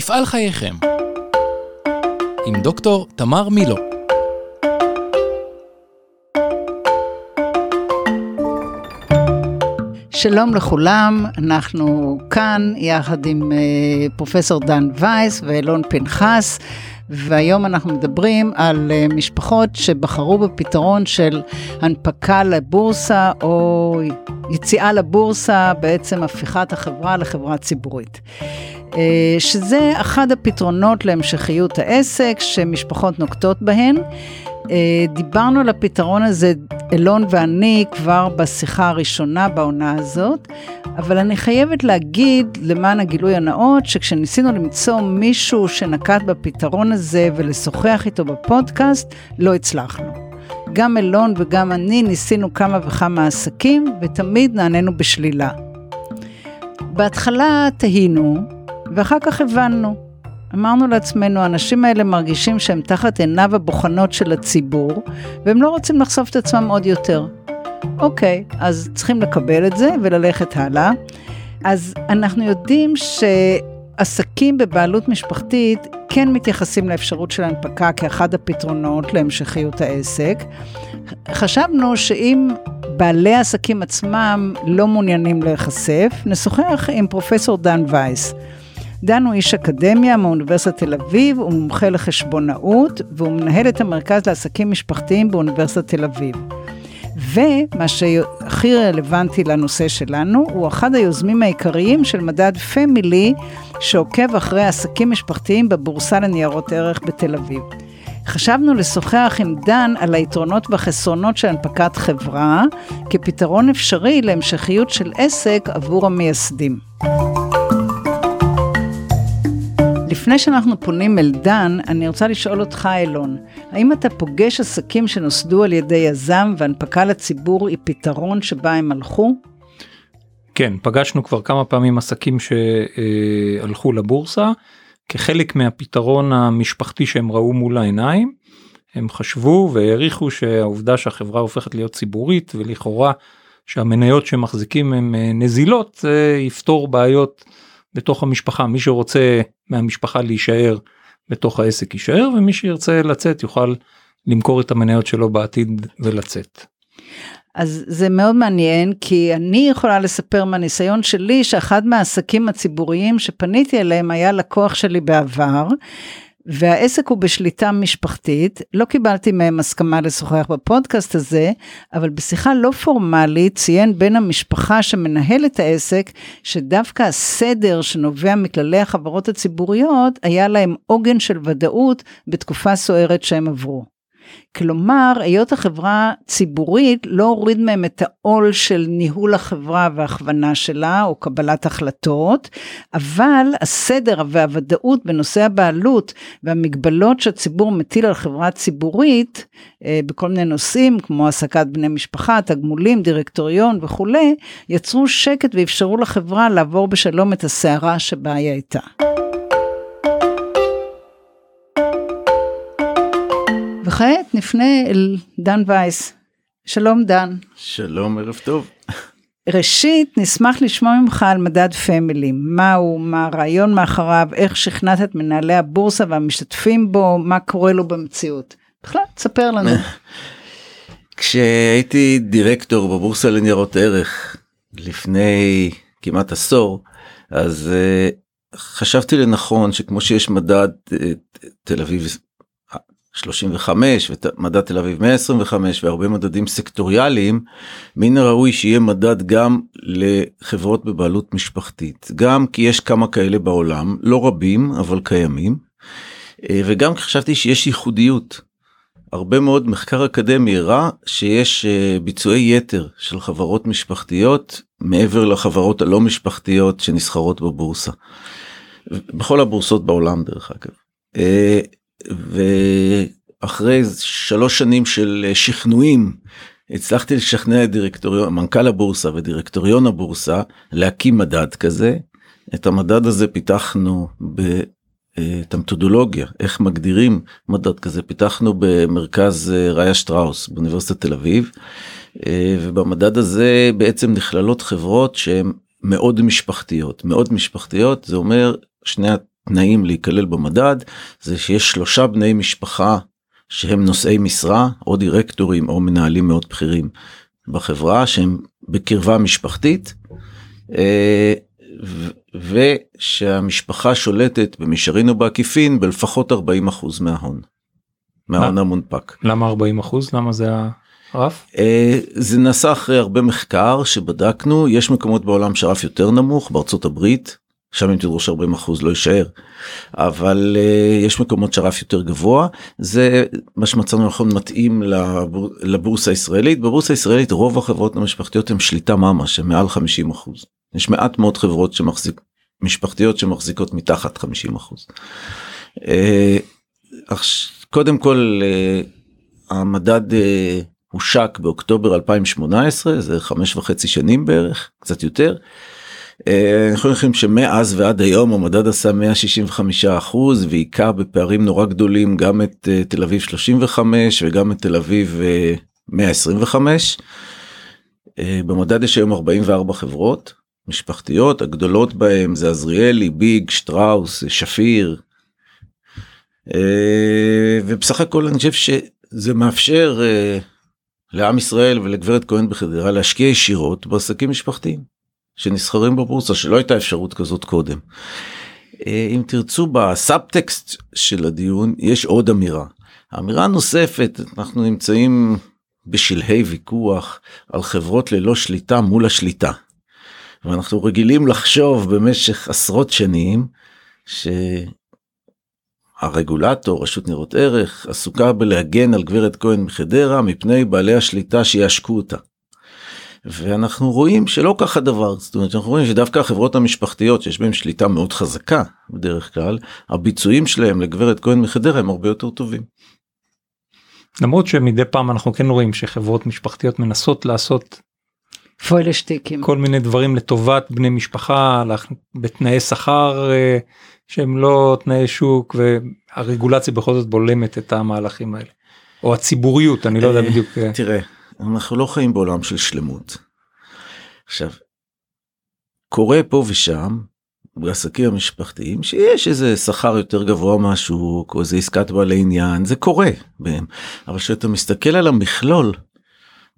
מפעל חייכם עם דוקטור תמר מילו שלום לכולם, אנחנו כאן יחד עם uh, פרופסור דן וייס ואלון פנחס, והיום אנחנו מדברים על uh, משפחות שבחרו בפתרון של הנפקה לבורסה או יציאה לבורסה, בעצם הפיכת החברה לחברה ציבורית. Uh, שזה אחד הפתרונות להמשכיות העסק שמשפחות נוקטות בהן. אה, דיברנו על הפתרון הזה, אלון ואני, כבר בשיחה הראשונה בעונה הזאת, אבל אני חייבת להגיד, למען הגילוי הנאות, שכשניסינו למצוא מישהו שנקט בפתרון הזה ולשוחח איתו בפודקאסט, לא הצלחנו. גם אלון וגם אני ניסינו כמה וכמה עסקים, ותמיד נענינו בשלילה. בהתחלה תהינו, ואחר כך הבנו. אמרנו לעצמנו, האנשים האלה מרגישים שהם תחת עיניו הבוחנות של הציבור, והם לא רוצים לחשוף את עצמם עוד יותר. אוקיי, אז צריכים לקבל את זה וללכת הלאה. אז אנחנו יודעים שעסקים בבעלות משפחתית כן מתייחסים לאפשרות של הנפקה כאחד הפתרונות להמשכיות העסק. חשבנו שאם בעלי העסקים עצמם לא מעוניינים להיחשף, נשוחח עם פרופסור דן וייס. דן הוא איש אקדמיה מאוניברסיטת תל אביב, הוא מומחה לחשבונאות, והוא מנהל את המרכז לעסקים משפחתיים באוניברסיטת תל אביב. ומה שהכי רלוונטי לנושא שלנו, הוא אחד היוזמים העיקריים של מדד פמילי, שעוקב אחרי עסקים משפחתיים בבורסה לניירות ערך בתל אביב. חשבנו לשוחח עם דן על היתרונות והחסרונות של הנפקת חברה, כפתרון אפשרי להמשכיות של עסק עבור המייסדים. לפני שאנחנו פונים אל דן, אני רוצה לשאול אותך, אילון, האם אתה פוגש עסקים שנוסדו על ידי יזם והנפקה לציבור היא פתרון שבה הם הלכו? כן, פגשנו כבר כמה פעמים עסקים שהלכו לבורסה כחלק מהפתרון המשפחתי שהם ראו מול העיניים. הם חשבו והעריכו שהעובדה שהחברה הופכת להיות ציבורית ולכאורה שהמניות שמחזיקים הם נזילות זה יפתור בעיות בתוך המשפחה מי שרוצה מהמשפחה להישאר בתוך העסק יישאר ומי שירצה לצאת יוכל למכור את המניות שלו בעתיד ולצאת. אז זה מאוד מעניין כי אני יכולה לספר מהניסיון שלי שאחד מהעסקים הציבוריים שפניתי אליהם היה לקוח שלי בעבר והעסק הוא בשליטה משפחתית, לא קיבלתי מהם הסכמה לשוחח בפודקאסט הזה, אבל בשיחה לא פורמלית ציין בן המשפחה שמנהל את העסק, שדווקא הסדר שנובע מכללי החברות הציבוריות, היה להם עוגן של ודאות בתקופה סוערת שהם עברו. כלומר, היות החברה ציבורית לא הוריד מהם את העול של ניהול החברה והכוונה שלה, או קבלת החלטות, אבל הסדר והוודאות בנושא הבעלות והמגבלות שהציבור מטיל על חברה ציבורית, אה, בכל מיני נושאים, כמו העסקת בני משפחה, תגמולים, דירקטוריון וכולי, יצרו שקט ואפשרו לחברה לעבור בשלום את הסערה שבה היא הייתה. וכעת נפנה אל דן וייס. שלום דן. שלום, ערב טוב. ראשית, נשמח לשמוע ממך על מדד פמילי. מהו, מה הרעיון מאחוריו, איך שכנעת את מנהלי הבורסה והמשתתפים בו, מה קורה לו במציאות. בכלל, תספר לנו. כשהייתי דירקטור בבורסה לניירות ערך לפני כמעט עשור, אז uh, חשבתי לנכון שכמו שיש מדד uh, תל אביב 35 ומדד תל אביב 125 והרבה מדדים סקטוריאליים מן הראוי שיהיה מדד גם לחברות בבעלות משפחתית גם כי יש כמה כאלה בעולם לא רבים אבל קיימים אה, וגם חשבתי שיש ייחודיות. הרבה מאוד מחקר אקדמי הראה שיש אה, ביצועי יתר של חברות משפחתיות מעבר לחברות הלא משפחתיות שנסחרות בבורסה. בכל הבורסות בעולם דרך אגב. אה, ואחרי שלוש שנים של שכנועים הצלחתי לשכנע את דירקטוריון מנכ"ל הבורסה ודירקטוריון הבורסה להקים מדד כזה. את המדד הזה פיתחנו ב... את המתודולוגיה איך מגדירים מדד כזה פיתחנו במרכז ראיה שטראוס באוניברסיטת תל אביב ובמדד הזה בעצם נכללות חברות שהן מאוד משפחתיות מאוד משפחתיות זה אומר שני תנאים להיכלל במדד זה שיש שלושה בני משפחה שהם נושאי משרה או דירקטורים או מנהלים מאוד בכירים בחברה שהם בקרבה משפחתית אה, ושהמשפחה שולטת במישרין או בעקיפין בלפחות 40% מההון. מההון המונפק. למה 40 אחוז? למה זה הרף? אה, זה נעשה אחרי הרבה מחקר שבדקנו יש מקומות בעולם שהרף יותר נמוך בארצות הברית שם אם תדרוש 40 אחוז לא יישאר אבל uh, יש מקומות שהרף יותר גבוה זה מה שמצאנו נכון מתאים לבור, לבורסה הישראלית בבורסה הישראלית רוב החברות המשפחתיות הן שליטה ממש הם מעל 50 אחוז יש מעט מאוד חברות שמחזיק משפחתיות שמחזיקות מתחת 50 אחוז. Uh, קודם כל uh, המדד uh, הושק באוקטובר 2018 זה חמש וחצי שנים בערך קצת יותר. אנחנו יכולים שמאז ועד היום המדד עשה 165 אחוז והיכה בפערים נורא גדולים גם את uh, תל אביב 35 וגם את תל אביב uh, 125. Uh, במדד יש היום 44 חברות משפחתיות הגדולות בהם זה עזריאלי ביג שטראוס שפיר. ובסך הכל אני חושב שזה מאפשר לעם ישראל ולגברת כהן בחדרה להשקיע ישירות בעסקים משפחתיים. שנסחרים בבורסה שלא הייתה אפשרות כזאת קודם. אה, אם תרצו בסאבטקסט של הדיון יש עוד אמירה. אמירה נוספת אנחנו נמצאים בשלהי ויכוח על חברות ללא שליטה מול השליטה. ואנחנו רגילים לחשוב במשך עשרות שנים שהרגולטור רשות ניירות ערך עסוקה בלהגן על גברת כהן מחדרה מפני בעלי השליטה שיעשקו אותה. ואנחנו רואים שלא כך הדבר זאת אומרת אנחנו רואים שדווקא החברות המשפחתיות שיש בהן שליטה מאוד חזקה בדרך כלל הביצועים שלהם לגברת כהן מחדרה הם הרבה יותר טובים. למרות שמדי פעם אנחנו כן רואים שחברות משפחתיות מנסות לעשות פוילשטיקים כל מיני דברים לטובת בני משפחה בתנאי שכר אה, שהם לא תנאי שוק והרגולציה בכל זאת בולמת את המהלכים האלה או הציבוריות אני לא יודע אה, בדיוק אה. תראה אנחנו לא חיים בעולם של שלמות. עכשיו, קורה פה ושם בעסקים המשפחתיים שיש איזה שכר יותר גבוה מהשוק או איזה עסקת בעלי עניין זה קורה בהם אבל כשאתה מסתכל על המכלול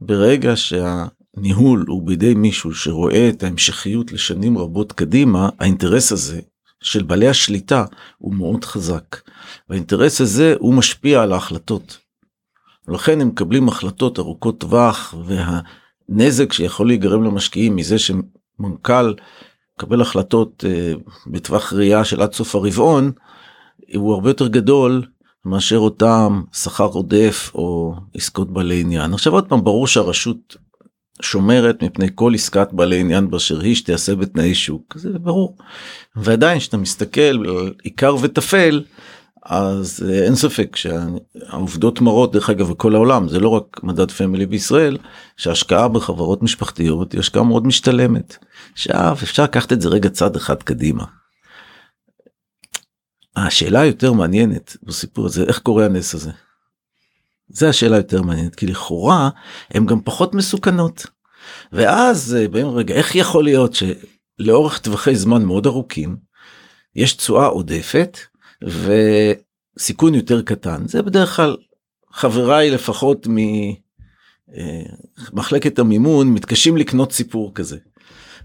ברגע שהניהול הוא בידי מישהו שרואה את ההמשכיות לשנים רבות קדימה האינטרס הזה של בעלי השליטה הוא מאוד חזק. והאינטרס הזה הוא משפיע על ההחלטות לכן הם מקבלים החלטות ארוכות טווח והנזק שיכול להיגרם למשקיעים מזה שמנכ"ל מקבל החלטות uh, בטווח ראייה של עד סוף הרבעון הוא הרבה יותר גדול מאשר אותם שכר עודף או עסקות בעלי עניין. עכשיו עוד פעם ברור שהרשות שומרת מפני כל עסקת בעלי עניין באשר היא שתיעשה בתנאי שוק זה ברור. ועדיין כשאתה מסתכל על עיקר וטפל אז אה, אין ספק שהעובדות מראות דרך אגב בכל העולם זה לא רק מדד פמילי בישראל שהשקעה בחברות משפחתיות היא השקעה מאוד משתלמת. עכשיו אפשר לקחת את זה רגע צעד אחד קדימה. השאלה היותר מעניינת בסיפור הזה איך קורה הנס הזה. זה השאלה יותר מעניינת כי לכאורה הם גם פחות מסוכנות. ואז אה, באים רגע איך יכול להיות שלאורך טווחי זמן מאוד ארוכים יש תשואה עודפת וסיכון יותר קטן זה בדרך כלל חבריי לפחות ממחלקת אה, המימון מתקשים לקנות סיפור כזה.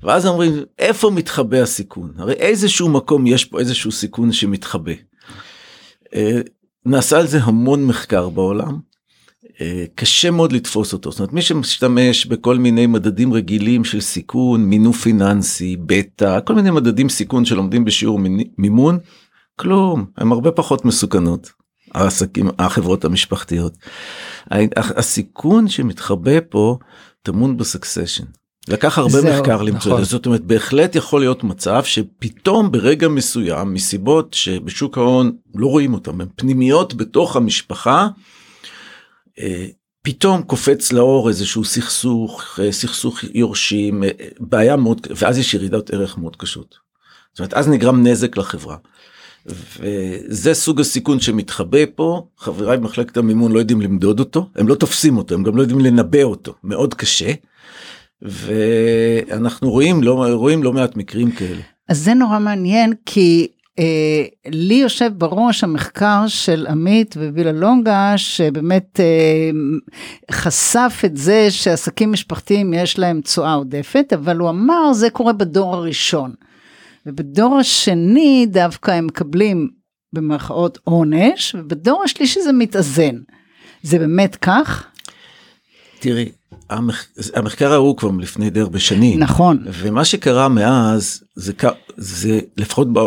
ואז אומרים איפה מתחבא הסיכון הרי איזשהו מקום יש פה איזשהו סיכון שמתחבא. אה, נעשה על זה המון מחקר בעולם. אה, קשה מאוד לתפוס אותו זאת אומרת מי שמשתמש בכל מיני מדדים רגילים של סיכון מינוף פיננסי בטא כל מיני מדדים סיכון שלומדים בשיעור מימון כלום הם הרבה פחות מסוכנות העסקים החברות המשפחתיות. הסיכון שמתחבא פה טמון בסקסשן. לקח הרבה זהו, מחקר למצוא נכון. את זה זאת אומרת בהחלט יכול להיות מצב שפתאום ברגע מסוים מסיבות שבשוק ההון לא רואים אותם הם פנימיות בתוך המשפחה. אה, פתאום קופץ לאור איזשהו סכסוך אה, סכסוך יורשים אה, בעיה מאוד ואז יש ירידת ערך מאוד קשות. זאת אומרת אז נגרם נזק לחברה. וזה סוג הסיכון שמתחבא פה חבריי במחלקת המימון לא יודעים למדוד אותו הם לא תופסים אותו הם גם לא יודעים לנבא אותו מאוד קשה. ואנחנו רואים לא רואים לא מעט מקרים כאלה. אז זה נורא מעניין כי אה, לי יושב בראש המחקר של עמית ווילה לונגה, שבאמת אה, חשף את זה שעסקים משפחתיים יש להם תשואה עודפת, אבל הוא אמר זה קורה בדור הראשון. ובדור השני דווקא הם מקבלים במרכאות עונש, ובדור השלישי זה מתאזן. זה באמת כך? תראי, המח... המחקר ההוא כבר לפני די הרבה שנים. נכון. ומה שקרה מאז, זה, זה לפחות, ב...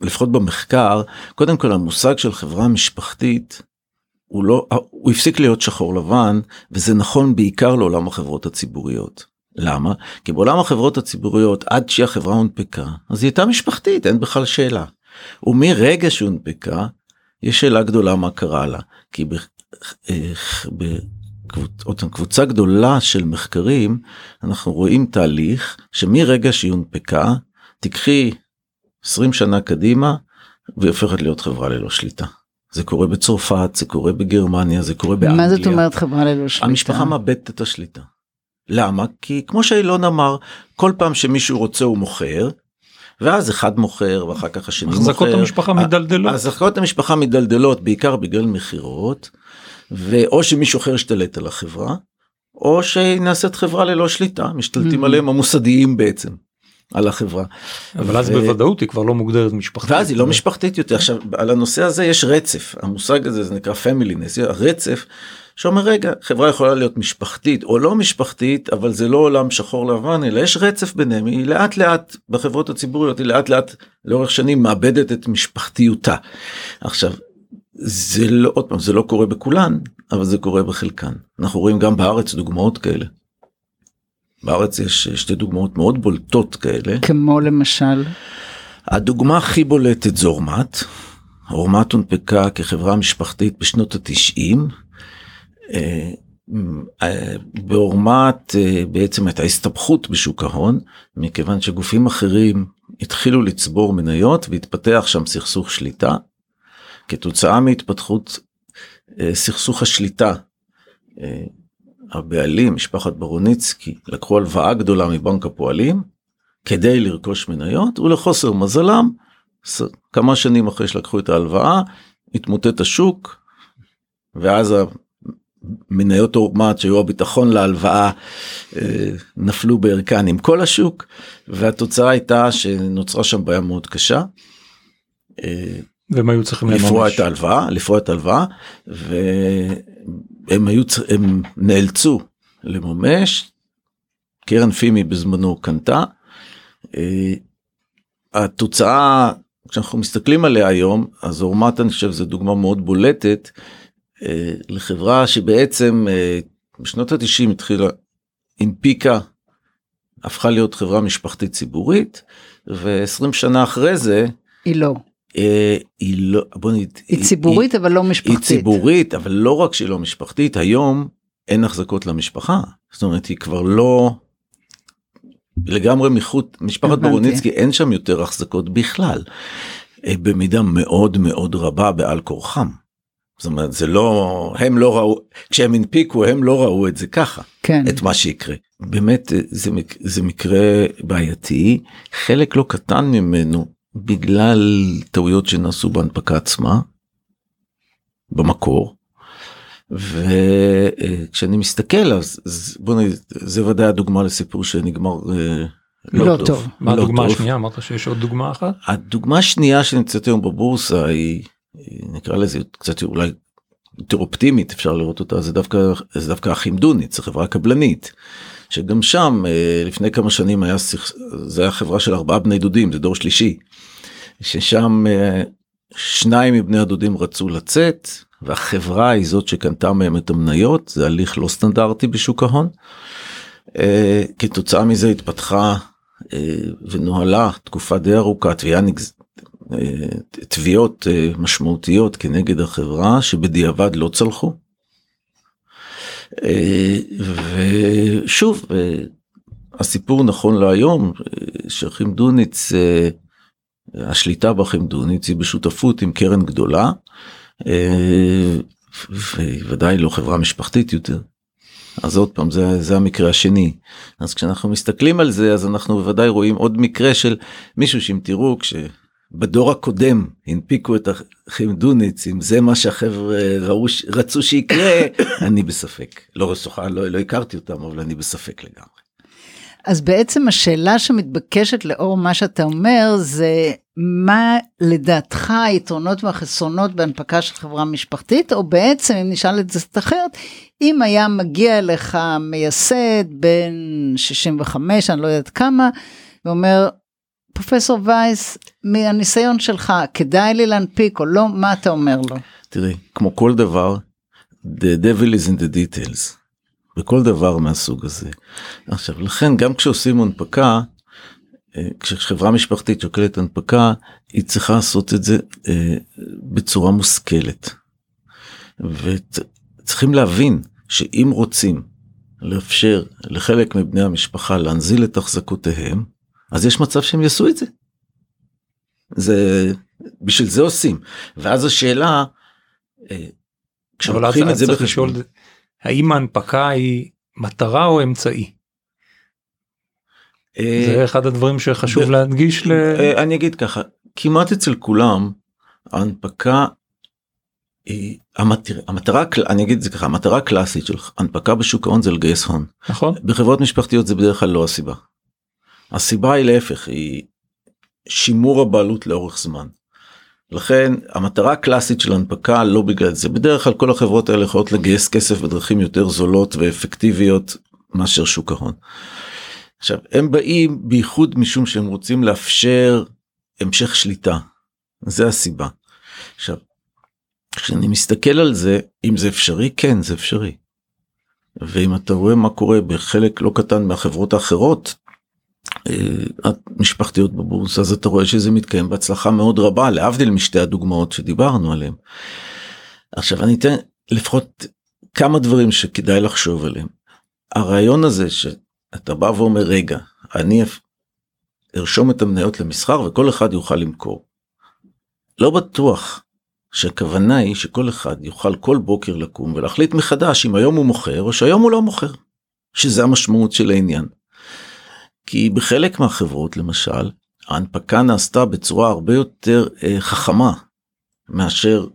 לפחות במחקר, קודם כל המושג של חברה משפחתית, הוא לא, הוא הפסיק להיות שחור לבן, וזה נכון בעיקר לעולם החברות הציבוריות. למה? כי בעולם החברות הציבוריות, עד שהחברה הונפקה, אז היא הייתה משפחתית, אין בכלל שאלה. ומרגע שהונפקה, יש שאלה גדולה מה קרה לה. כי ב... אה, קבוצה גדולה של מחקרים אנחנו רואים תהליך שמרגע שהיא הונפקה תיקחי 20 שנה קדימה והיא הופכת להיות חברה ללא שליטה. זה קורה בצרפת זה קורה בגרמניה זה קורה באנגליה. מה זאת אומרת חברה ללא שליטה? המשפחה מאבדת את השליטה. למה? כי כמו שאילון אמר כל פעם שמישהו רוצה הוא מוכר ואז אחד מוכר ואחר כך השני מוכר. החזקות המשפחה מדלדלות. החזקות המשפחה מדלדלות בעיקר בגלל מכירות. ואו שמישהו אחר ישתלט על החברה או שהיא נעשית חברה ללא שליטה משתלטים mm-hmm. עליהם המוסדיים בעצם. על החברה. אבל אז בוודאות היא כבר לא מוגדרת משפחתית. ואז היא לא משפחתית יותר. עכשיו על הנושא הזה יש רצף המושג הזה זה נקרא familiness הרצף שאומר רגע חברה יכולה להיות משפחתית או לא משפחתית אבל זה לא עולם שחור לבן אלא יש רצף ביניהם היא לאט לאט בחברות הציבוריות היא לאט לאט לאורך שנים מאבדת את משפחתיותה. עכשיו זה לא עוד פעם זה לא קורה בכולן אבל זה קורה בחלקן אנחנו רואים גם בארץ דוגמאות כאלה. בארץ יש שתי דוגמאות מאוד בולטות כאלה. כמו למשל? הדוגמה הכי בולטת זו אורמת. אורמת הונפקה כחברה משפחתית בשנות התשעים. אה, אה, באורמת אה, בעצם הייתה הסתבכות בשוק ההון מכיוון שגופים אחרים התחילו לצבור מניות והתפתח שם סכסוך שליטה כתוצאה מהתפתחות סכסוך השליטה. הבעלים, משפחת ברוניצקי, לקחו הלוואה גדולה מבנק הפועלים כדי לרכוש מניות ולחוסר מזלם, כמה שנים אחרי שלקחו את ההלוואה, התמוטט השוק, ואז מניות אורמט שהיו הביטחון להלוואה אה, נפלו בערכן עם כל השוק והתוצאה הייתה שנוצרה שם בעיה מאוד קשה. והם היו צריכים לפרוע את ההלוואה, לפרוע את ההלוואה, והם היו, הם נאלצו לממש, קרן פימי בזמנו קנתה. אה, התוצאה, כשאנחנו מסתכלים עליה היום, אז אורמת אני חושב זו דוגמה מאוד בולטת אה, לחברה שבעצם אה, בשנות התשעים התחילה, הנפיקה, הפכה להיות חברה משפחתית ציבורית, ו-20 שנה אחרי זה, היא לא. אה, היא לא בוא נגיד היא ציבורית אבל לא משפחתית היא ציבורית אבל לא רק שהיא לא משפחתית היום אין החזקות למשפחה זאת אומרת היא כבר לא לגמרי מחוט משפחת ברוניצקי אין שם יותר החזקות בכלל אה, במידה מאוד מאוד רבה בעל כורחם. זאת אומרת זה לא הם לא ראו כשהם הנפיקו הם לא ראו את זה ככה כן. את מה שיקרה באמת זה, זה מקרה בעייתי חלק לא קטן ממנו בגלל טעויות שנעשו בהנפקה עצמה, במקור. וכשאני מסתכל אז, אז בוא נגיד זה ודאי הדוגמה לסיפור שנגמר אה, לא, לא טוב. טוב. מה לא הדוגמה טוב. השנייה אמרת שיש עוד דוגמה אחת? הדוגמה השנייה שנמצאת היום בבורסה היא נקרא לזה קצת אולי יותר אופטימית אפשר לראות אותה זה דווקא זה דווקא החימדונית זה חברה קבלנית. שגם שם אה, לפני כמה שנים היה זה היה חברה של ארבעה בני דודים זה דור שלישי. ששם אה, שניים מבני הדודים רצו לצאת והחברה היא זאת שקנתה מהם את המניות זה הליך לא סטנדרטי בשוק ההון. אה, כתוצאה מזה התפתחה ונוהלה תקופה די ארוכה תביעה נגז... תביעות משמעותיות כנגד החברה שבדיעבד לא צלחו. ושוב הסיפור נכון להיום שכים דוניץ השליטה בחמדונית היא בשותפות עם קרן גדולה וודאי לא חברה משפחתית יותר. אז עוד פעם זה, זה המקרה השני אז כשאנחנו מסתכלים על זה אז אנחנו בוודאי רואים עוד מקרה של מישהו שאם תראו כש... בדור הקודם הנפיקו את החמדוניץ אם זה מה שהחבר'ה ראו רצו שיקרה אני בספק לא רצוחה לא, לא הכרתי אותם אבל אני בספק לגמרי. אז בעצם השאלה שמתבקשת לאור מה שאתה אומר זה מה לדעתך היתרונות והחסרונות בהנפקה של חברה משפחתית או בעצם אם נשאל את זה קצת אחרת אם היה מגיע אליך מייסד בן 65 אני לא יודעת כמה ואומר פרופסור וייס מהניסיון שלך כדאי לי להנפיק או לא מה אתה אומר לו. תראי כמו כל דבר the devil is in the details. וכל דבר מהסוג הזה. עכשיו לכן גם כשעושים הנפקה אה, כשחברה משפחתית שוקלת הנפקה היא צריכה לעשות את זה אה, בצורה מושכלת. וצריכים להבין שאם רוצים לאפשר לחלק מבני המשפחה להנזיל את החזקותיהם אז יש מצב שהם יעשו את זה. זה בשביל זה עושים ואז השאלה. אה, כשלוקחים את זה בחשבון. האם ההנפקה היא מטרה או אמצעי? אה, זה אחד הדברים שחשוב להדגיש ל... אה, אני אגיד ככה כמעט אצל כולם ההנפקה המטרה, המטרה אני אגיד את זה ככה המטרה הקלאסית של הנפקה בשוק ההון זה לגייס הון. נכון. בחברות משפחתיות זה בדרך כלל לא הסיבה. הסיבה היא להפך היא שימור הבעלות לאורך זמן. לכן המטרה הקלאסית של הנפקה לא בגלל זה בדרך כלל כל החברות האלה יכולות לגייס כסף בדרכים יותר זולות ואפקטיביות מאשר שוק ההון. עכשיו הם באים בייחוד משום שהם רוצים לאפשר המשך שליטה. זה הסיבה. עכשיו כשאני מסתכל על זה אם זה אפשרי כן זה אפשרי. ואם אתה רואה מה קורה בחלק לא קטן מהחברות האחרות אה, משפחתיות בבורסה אז אתה רואה שזה מתקיים בהצלחה מאוד רבה להבדיל משתי הדוגמאות שדיברנו עליהם. עכשיו אני אתן לפחות כמה דברים שכדאי לחשוב עליהם. הרעיון הזה שאתה בא ואומר רגע אני ארשום את המניות למסחר וכל אחד יוכל למכור. לא בטוח שהכוונה היא שכל אחד יוכל כל בוקר לקום ולהחליט מחדש אם היום הוא מוכר או שהיום הוא לא מוכר. שזה המשמעות של העניין. כי בחלק מהחברות למשל ההנפקה נעשתה בצורה הרבה יותר אה, חכמה מאשר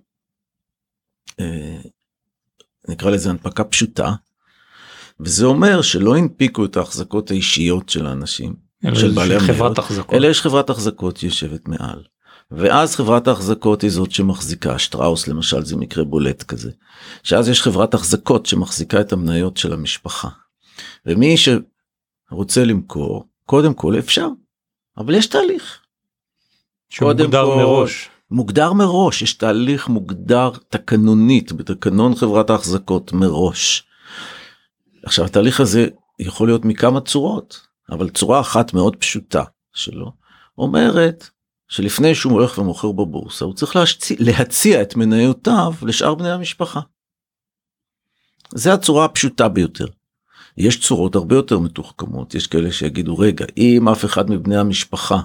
אה, נקרא לזה הנפקה פשוטה. וזה אומר שלא הנפיקו את ההחזקות האישיות של האנשים, של בעלי המניות, אלא יש חברת החזקות יושבת מעל. ואז חברת ההחזקות היא זאת שמחזיקה, שטראוס למשל זה מקרה בולט כזה, שאז יש חברת החזקות שמחזיקה את המניות של המשפחה. ומי רוצה למכור, קודם כל אפשר, אבל יש תהליך. שמוגדר כל, מראש. מוגדר מראש, יש תהליך מוגדר תקנונית בתקנון חברת ההחזקות מראש. עכשיו התהליך הזה יכול להיות מכמה צורות, אבל צורה אחת מאוד פשוטה שלו אומרת שלפני שהוא הולך ומוכר בבורסה הוא צריך להציע, להציע את מניותיו לשאר בני המשפחה. זה הצורה הפשוטה ביותר. יש צורות הרבה יותר מתוחכמות יש כאלה שיגידו רגע אם אף אחד מבני המשפחה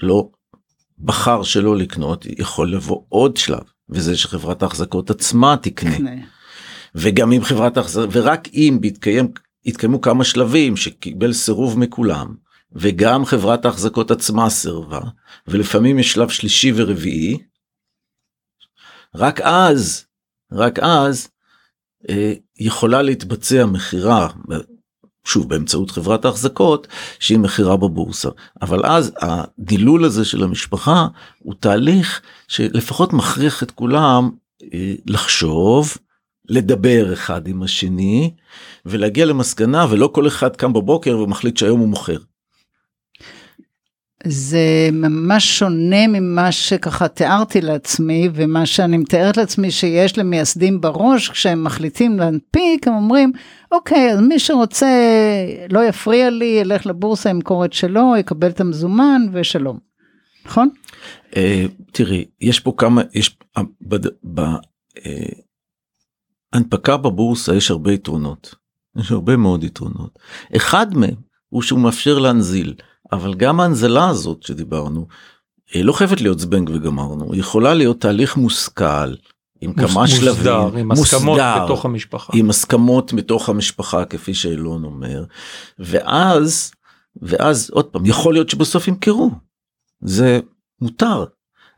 לא בחר שלא לקנות יכול לבוא עוד שלב וזה שחברת ההחזקות עצמה תקנה. וגם אם חברת ההחזקות ורק אם בהתקיים התקיימו כמה שלבים שקיבל סירוב מכולם וגם חברת ההחזקות עצמה סירבה ולפעמים יש שלב שלישי ורביעי. רק אז רק אז אה, יכולה להתבצע מכירה שוב באמצעות חברת ההחזקות שהיא מכירה בבורסה אבל אז הדילול הזה של המשפחה הוא תהליך שלפחות מכריח את כולם אה, לחשוב לדבר אחד עם השני ולהגיע למסקנה ולא כל אחד קם בבוקר ומחליט שהיום הוא מוכר. זה ממש שונה ממה שככה תיארתי לעצמי ומה שאני מתארת לעצמי שיש למייסדים בראש כשהם מחליטים להנפיק הם אומרים אוקיי אז מי שרוצה לא יפריע לי ילך לבורסה ימכור את שלו יקבל את המזומן ושלום. נכון? אה, תראי יש פה כמה יש בהנפקה אה, בבורסה יש הרבה יתרונות יש הרבה מאוד יתרונות אחד מהם הוא שהוא מאפשר להנזיל. אבל גם ההנזלה הזאת שדיברנו, היא לא חייבת להיות זבנג וגמרנו, היא יכולה להיות תהליך מושכל, עם מוס, כמה מוסדר, שלבים, עם הסכמות מוסדר, בתוך המשפחה. עם הסכמות בתוך המשפחה כפי שאילון אומר, ואז, ואז עוד פעם, יכול להיות שבסוף ימכרו, זה מותר,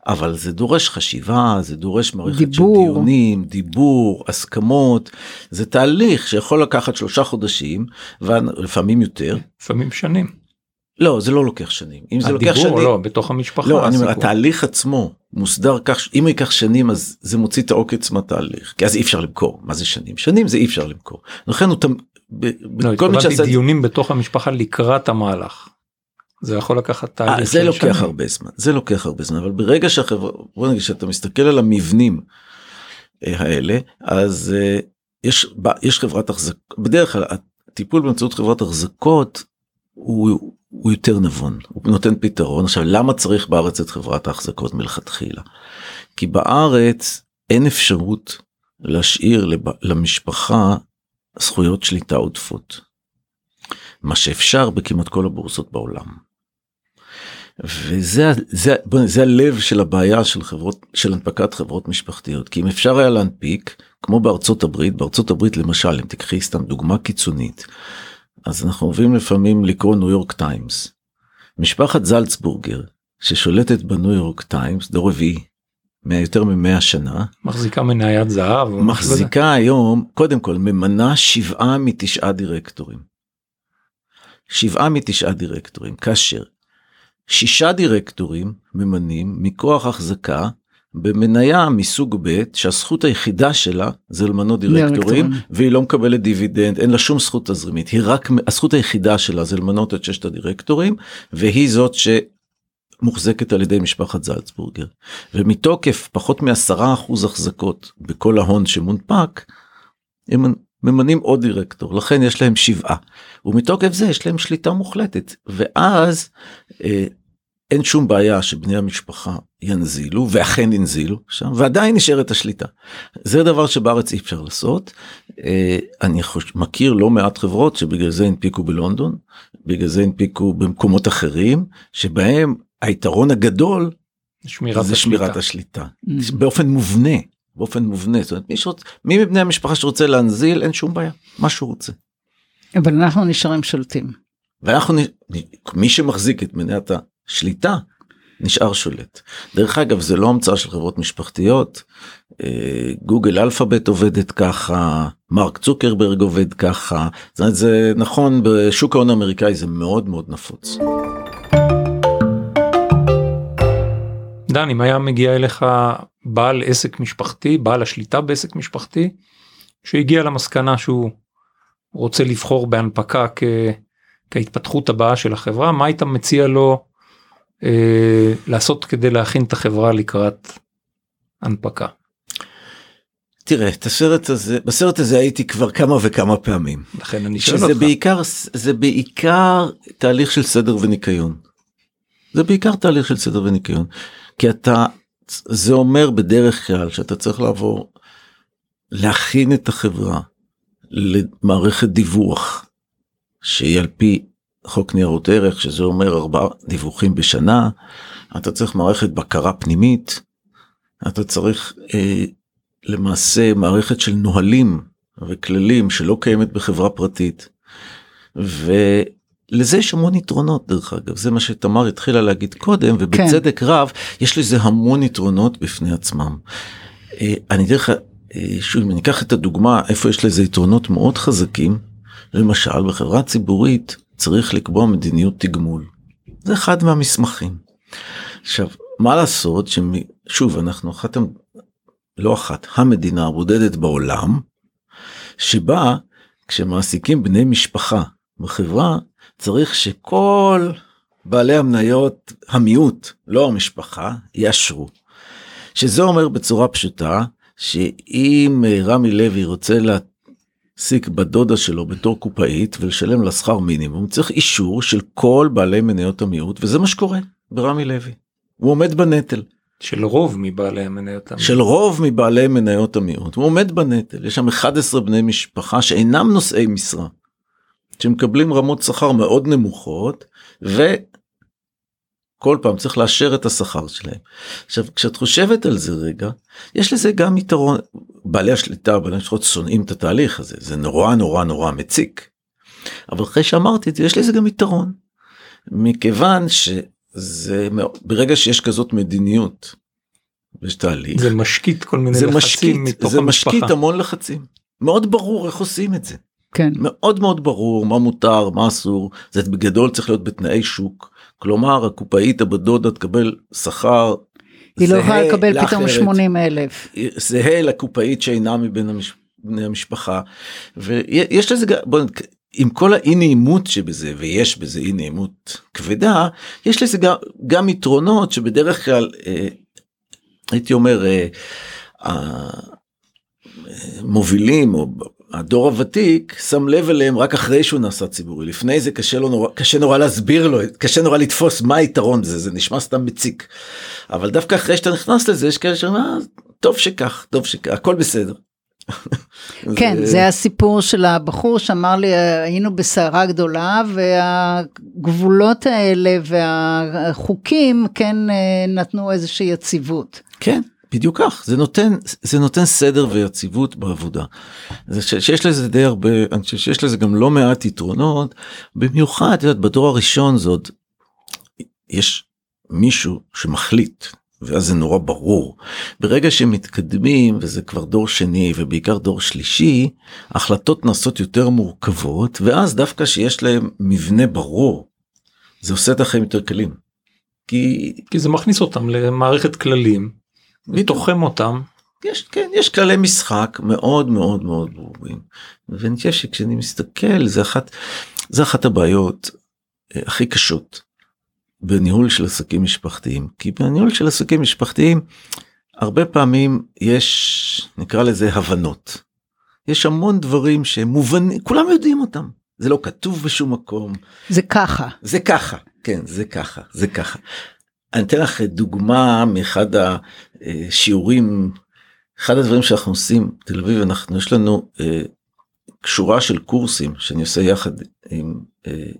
אבל זה דורש חשיבה, זה דורש מערכת דיבור. של דיונים, דיבור, הסכמות, זה תהליך שיכול לקחת שלושה חודשים, ולפעמים יותר. לפעמים שנים. לא, זה לא לוקח שנים. אם זה לוקח שנים... לא בתוך המשפחה. לא, אני אומר. התהליך עצמו מוסדר כך, אם הוא ייקח שנים אז זה מוציא את העוקץ מהתהליך, כי אז אי אפשר למכור. מה זה שנים? שנים זה אי אפשר למכור. לכן הוא תמ... ב- לא, התכוונתי שעשה דיונים בתוך המשפחה לקראת המהלך. זה יכול לקחת תהליך. אה, זה לוקח שנים. הרבה זמן, זה לוקח הרבה זמן, אבל ברגע שהחברה, בוא נגיד שאתה מסתכל על המבנים אה, האלה, אז אה, יש, יש חברת החזקות, בדרך כלל הטיפול באמצעות חברת החזקות הוא, הוא יותר נבון, הוא נותן פתרון. עכשיו למה צריך בארץ את חברת ההחזקות מלכתחילה? כי בארץ אין אפשרות להשאיר לב- למשפחה זכויות שליטה עודפות. מה שאפשר בכמעט כל הבורסות בעולם. וזה זה, בוא, זה הלב של הבעיה של חברות של הנפקת חברות משפחתיות כי אם אפשר היה להנפיק כמו בארצות הברית בארצות הברית למשל אם תקחי סתם דוגמה קיצונית אז אנחנו אוהבים לפעמים לקרוא ניו יורק טיימס. משפחת סולצברגר ששולטת בניו יורק טיימס דור רביעי. יותר ממאה שנה מחזיקה מניית זהב. מחזיקה היום קודם כל ממנה שבעה מתשעה דירקטורים. שבעה מתשעה דירקטורים כאשר שישה דירקטורים ממנים מכוח החזקה במניה מסוג ב' שהזכות היחידה שלה זה למנות דירקטורים. והיא לא מקבלת דיבידנד אין לה שום זכות תזרימית. היא רק הזכות היחידה שלה זה למנות את ששת הדירקטורים והיא זאת שמוחזקת על ידי משפחת זלצבורגר. ומתוקף פחות מעשרה אחוז החזקות בכל ההון שמונפק הם ממנים עוד דירקטור. לכן יש להם שבעה. ומתוקף זה יש להם שליטה מוחלטת. ואז אה, אין שום בעיה שבני המשפחה ינזילו ואכן ינזילו שם ועדיין נשארת השליטה. זה דבר שבארץ אי אפשר לעשות. אה, אני חוש... מכיר לא מעט חברות שבגלל זה הנפיקו בלונדון בגלל זה הנפיקו במקומות אחרים שבהם היתרון הגדול שמירת זה שמירת השליטה. השליטה Mm. באופן מובנה באופן מובנה זאת אומרת מי, שרוצ... מי מבני המשפחה שרוצה להנזיל אין שום בעיה מה שהוא רוצה. אבל אנחנו נשארים שולטים. ואנחנו, מי שמחזיק את מניית השליטה נשאר שולט. דרך אגב זה לא המצאה של חברות משפחתיות, אה, גוגל אלפאבית עובדת ככה, מרק צוקרברג עובד ככה, אומרת זה נכון בשוק ההון האמריקאי זה מאוד מאוד נפוץ. דן אם היה מגיע אליך בעל עסק משפחתי בעל השליטה בעסק משפחתי שהגיע למסקנה שהוא רוצה לבחור בהנפקה כ... כהתפתחות הבאה של החברה מה היית מציע לו אה, לעשות כדי להכין את החברה לקראת הנפקה. תראה את הסרט הזה בסרט הזה הייתי כבר כמה וכמה פעמים. לכן אני שואל אותך. בעיקר זה בעיקר תהליך של סדר וניקיון. זה בעיקר תהליך של סדר וניקיון כי אתה זה אומר בדרך כלל שאתה צריך לעבור להכין את החברה למערכת דיווח שהיא על פי חוק ניירות ערך שזה אומר ארבעה דיווחים בשנה אתה צריך מערכת בקרה פנימית אתה צריך אה, למעשה מערכת של נהלים וכללים שלא קיימת בחברה פרטית. ולזה יש המון יתרונות דרך אגב זה מה שתמר התחילה להגיד קודם ובצדק כן. רב יש לזה המון יתרונות בפני עצמם. אה, אני אתן לך אה, שוב אם אני אקח את הדוגמה איפה יש לזה יתרונות מאוד חזקים למשל בחברה ציבורית צריך לקבוע מדיניות תגמול. זה אחד מהמסמכים. עכשיו מה לעשות ששוב אנחנו אחת לא אחת המדינה הבודדת בעולם שבה כשמעסיקים בני משפחה בחברה צריך שכל בעלי המניות המיעוט לא המשפחה יאשרו. שזה אומר בצורה פשוטה שאם רמי לוי רוצה להעסיק בדודה שלו בתור קופאית ולשלם לה שכר מינימום צריך אישור של כל בעלי מניות המיעוט וזה מה שקורה ברמי לוי. הוא עומד בנטל. של רוב מבעלי המניות. של רוב מבעלי מניות המיעוט. הוא עומד בנטל. יש שם 11 בני משפחה שאינם נושאי משרה. שמקבלים רמות שכר מאוד נמוכות וכל פעם צריך לאשר את השכר שלהם. עכשיו כשאת חושבת על זה רגע יש לזה גם יתרון בעלי השליטה בעלי השליטות שונאים את התהליך הזה זה נורא נורא נורא מציק. אבל אחרי שאמרתי את זה יש לזה גם יתרון. מכיוון שזה ברגע שיש כזאת מדיניות יש תהליך. זה משקיט כל מיני זה לחצים משקיט, מתוך זה המשפחה. משקיט המון לחצים. מאוד ברור איך עושים את זה. כן. מאוד מאוד ברור מה מותר, מה אסור. זה בגדול צריך להיות בתנאי שוק. כלומר, הקופאית הבדודה תקבל שכר. היא לא יכולה לקבל פתאום לאחרת. 80 אלף. זהה לקופאית שאינה מבין המש... בני המשפחה ויש לזה גם בוא, נק- עם כל האי נעימות שבזה ויש בזה אי נעימות כבדה יש לזה גם, גם יתרונות שבדרך כלל אה, הייתי אומר אה, המובילים או הדור הוותיק שם לב אליהם רק אחרי שהוא נעשה ציבורי לפני זה קשה לו נורא קשה נורא להסביר לו קשה נורא לתפוס מה היתרון בזה זה נשמע סתם מציק אבל דווקא אחרי שאתה נכנס לזה יש כאלה שאומרים "אה, טוב שכך טוב שכך הכל בסדר. כן, זה הסיפור של הבחור שאמר לי, היינו בסערה גדולה והגבולות האלה והחוקים כן אה, נתנו איזושהי יציבות. כן בדיוק כך זה נותן זה נותן סדר ויציבות בעבודה. זה ש, שיש לזה די הרבה אני חושב שיש לזה גם לא מעט יתרונות במיוחד יודעת, בדור הראשון עוד יש מישהו שמחליט ואז זה נורא ברור ברגע שמתקדמים וזה כבר דור שני ובעיקר דור שלישי החלטות נעשות יותר מורכבות ואז דווקא שיש להם מבנה ברור זה עושה את החיים יותר קלים. כי כי זה מכניס אותם למערכת כללים, תוחם אותם. יש כן יש כללי משחק מאוד מאוד מאוד ברורים ואני חושב שכשאני מסתכל זה אחת זה אחת הבעיות אה, הכי קשות בניהול של עסקים משפחתיים כי בניהול של עסקים משפחתיים הרבה פעמים יש נקרא לזה הבנות. יש המון דברים שהם מובנים כולם יודעים אותם זה לא כתוב בשום מקום זה ככה. זה ככה כן זה ככה זה ככה. אני אתן לך דוגמה מאחד השיעורים אחד הדברים שאנחנו עושים תל אביב אנחנו יש לנו אה, שורה של קורסים שאני עושה יחד עם אה,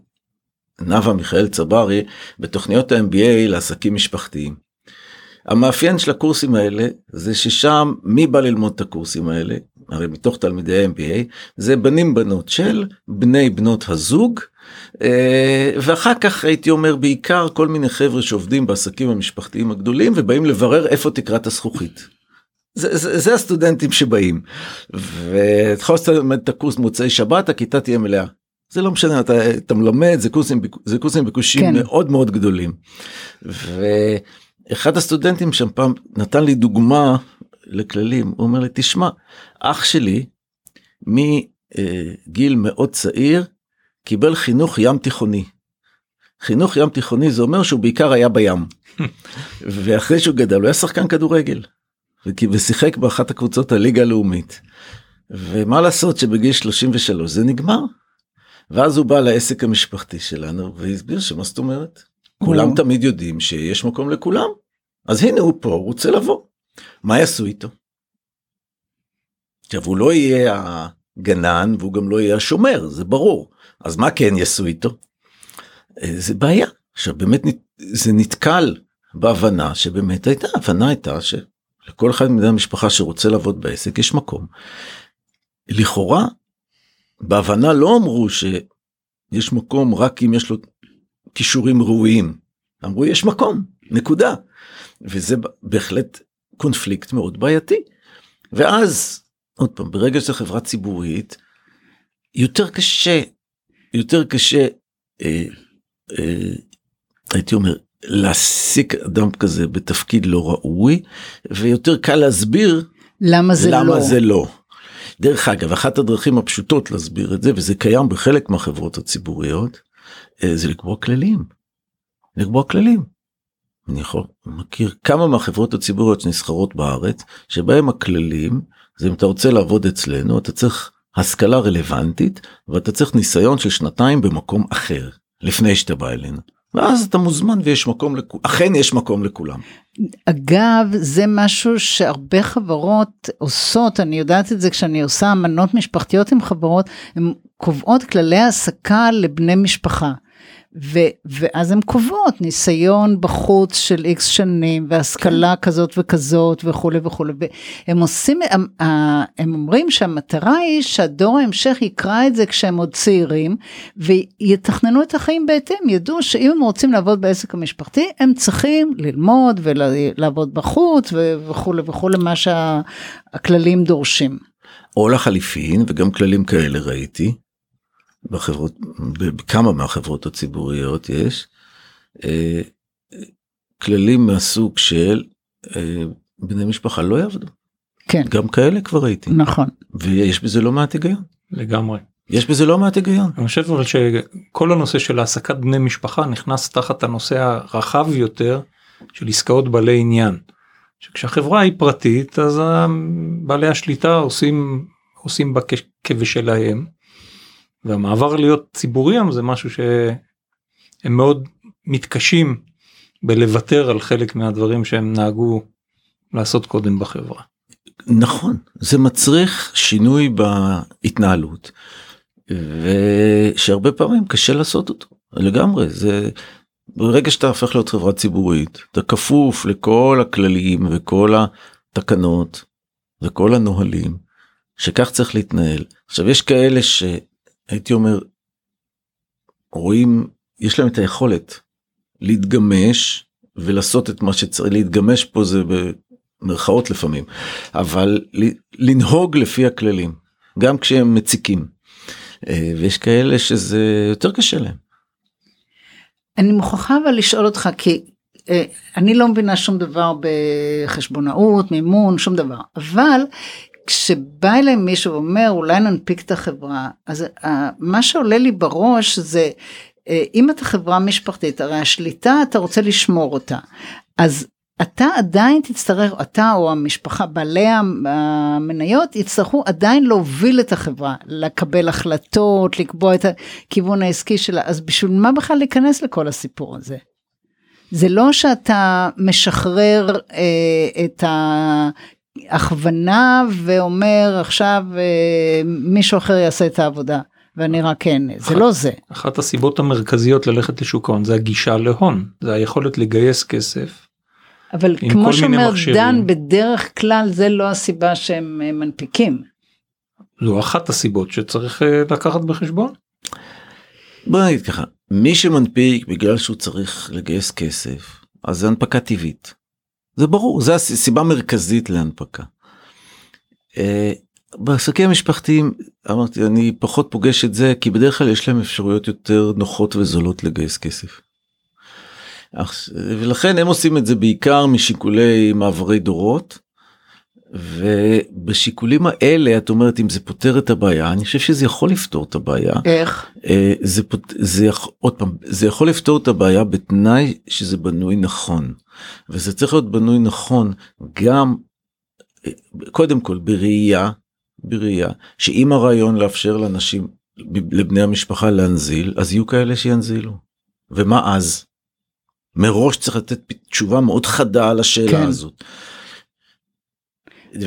נאוה מיכאל צברי בתוכניות ה-MBA לעסקים משפחתיים. המאפיין של הקורסים האלה זה ששם מי בא ללמוד את הקורסים האלה הרי מתוך תלמידי ה-MBA זה בנים בנות של בני בנות הזוג אה, ואחר כך הייתי אומר בעיקר כל מיני חבר'ה שעובדים בעסקים המשפחתיים הגדולים ובאים לברר איפה תקרת הזכוכית. זה, זה, זה הסטודנטים שבאים ואתה יכול ללמד את הקורס מוצאי שבת הכיתה תהיה מלאה. זה לא משנה אתה, אתה מלמד זה קורסים זה קורסים בקושים כן. כן. מאוד מאוד גדולים. ואחד הסטודנטים שם פעם נתן לי דוגמה לכללים הוא אומר לי תשמע אח שלי מגיל מאוד צעיר קיבל חינוך ים תיכוני. חינוך ים תיכוני זה אומר שהוא בעיקר היה בים. ואחרי שהוא גדל הוא היה שחקן כדורגל. ושיחק באחת הקבוצות הליגה הלאומית. ומה לעשות שבגיל 33 זה נגמר. ואז הוא בא לעסק המשפחתי שלנו והסביר שמה זאת אומרת. כולם. תמיד יודעים שיש מקום לכולם. אז הנה הוא פה הוא רוצה לבוא. מה יעשו איתו? עכשיו הוא לא יהיה הגנן והוא גם לא יהיה השומר זה ברור. אז מה כן יעשו איתו? אה, זה בעיה. עכשיו באמת זה נתקל בהבנה שבאמת הייתה הבנה הייתה שלכל אחד מבני המשפחה שרוצה לעבוד בעסק יש מקום. לכאורה בהבנה לא אמרו שיש מקום רק אם יש לו כישורים ראויים אמרו יש מקום נקודה וזה בהחלט קונפליקט מאוד בעייתי. ואז עוד פעם ברגע שזה חברה ציבורית יותר קשה יותר קשה אה, אה, הייתי אומר להעסיק אדם כזה בתפקיד לא ראוי ויותר קל להסביר למה זה למה לא? זה לא. דרך אגב אחת הדרכים הפשוטות להסביר את זה וזה קיים בחלק מהחברות הציבוריות אה, זה לקבוע כללים. לקבוע כללים. אני יכול מכיר כמה מהחברות הציבוריות שנסחרות בארץ שבהם הכללים זה אם אתה רוצה לעבוד אצלנו אתה צריך השכלה רלוונטית ואתה צריך ניסיון של שנתיים במקום אחר לפני שאתה בא אלינו. ואז אתה מוזמן ויש מקום לכולם אכן יש מקום לכולם. אגב, זה משהו שהרבה חברות עושות, אני יודעת את זה כשאני עושה אמנות משפחתיות עם חברות, הן קובעות כללי העסקה לבני משפחה. ו, ואז הן קובעות ניסיון בחוץ של איקס שנים והשכלה כן. כזאת וכזאת וכולי וכולי והם עושים הם, הם אומרים שהמטרה היא שהדור ההמשך יקרא את זה כשהם עוד צעירים ויתכננו את החיים בהתאם ידעו שאם הם רוצים לעבוד בעסק המשפחתי הם צריכים ללמוד ולעבוד בחוץ וכולי וכולי מה שהכללים דורשים. או לחליפין וגם כללים כאלה ראיתי בחברות, בכמה מהחברות הציבוריות יש, אה, כללים מהסוג של אה, בני משפחה לא יעבדו. כן. גם כאלה כבר ראיתי. נכון. ויש בזה לא מעט היגיון. לגמרי. יש בזה לא מעט היגיון. אני חושב אבל שכל הנושא של העסקת בני משפחה נכנס תחת הנושא הרחב יותר של עסקאות בעלי עניין. שכשהחברה היא פרטית אז בעלי השליטה עושים עושים בה כבשלהם והמעבר להיות ציבוריים זה משהו שהם מאוד מתקשים בלוותר על חלק מהדברים שהם נהגו לעשות קודם בחברה. נכון זה מצריך שינוי בהתנהלות ושהרבה פעמים קשה לעשות אותו לגמרי זה ברגע שאתה הופך להיות חברה ציבורית אתה כפוף לכל הכללים וכל התקנות וכל הנהלים שכך צריך להתנהל עכשיו יש כאלה ש... הייתי אומר, רואים, יש להם את היכולת להתגמש ולעשות את מה שצריך, להתגמש פה זה במרכאות לפעמים, אבל לנהוג לפי הכללים, גם כשהם מציקים. אה, ויש כאלה שזה יותר קשה להם. אני מוכרחה אבל לשאול אותך כי אה, אני לא מבינה שום דבר בחשבונאות, מימון, שום דבר, אבל כשבא אליי מישהו ואומר אולי ננפיק את החברה, אז uh, מה שעולה לי בראש זה uh, אם אתה חברה משפחתית, הרי השליטה אתה רוצה לשמור אותה, אז אתה עדיין תצטרך, אתה או המשפחה, בעלי המניות יצטרכו עדיין להוביל את החברה, לקבל החלטות, לקבוע את הכיוון העסקי שלה, אז בשביל מה בכלל להיכנס לכל הסיפור הזה? זה לא שאתה משחרר אה, את הכוונה ואומר עכשיו אה, מישהו אחר יעשה את העבודה ואני רק כן זה לא זה. אחת הסיבות המרכזיות ללכת לשוק ההון זה הגישה להון זה היכולת לגייס כסף. אבל כמו שאומר דן בדרך כלל זה לא הסיבה שהם אה, מנפיקים. זו אחת הסיבות שצריך אה, לקחת בחשבון. בוא נגיד ככה מי שמנפיק בגלל שהוא צריך לגייס כסף אז זה הנפקה טבעית. זה ברור, זה הסיבה המרכזית להנפקה. אה, בעסקים המשפחתיים אמרתי אני פחות פוגש את זה כי בדרך כלל יש להם אפשרויות יותר נוחות וזולות לגייס כסף. ולכן הם עושים את זה בעיקר משיקולי מעברי דורות. ובשיקולים האלה את אומרת אם זה פותר את הבעיה אני חושב שזה יכול לפתור את הבעיה. איך? אה, זה, זה, עוד פעם, זה יכול לפתור את הבעיה בתנאי שזה בנוי נכון. וזה צריך להיות בנוי נכון גם קודם כל בראייה בראייה שאם הרעיון לאפשר לאנשים לבני המשפחה להנזיל אז יהיו כאלה שינזילו. ומה אז? מראש צריך לתת תשובה מאוד חדה על השאלה כן. הזאת.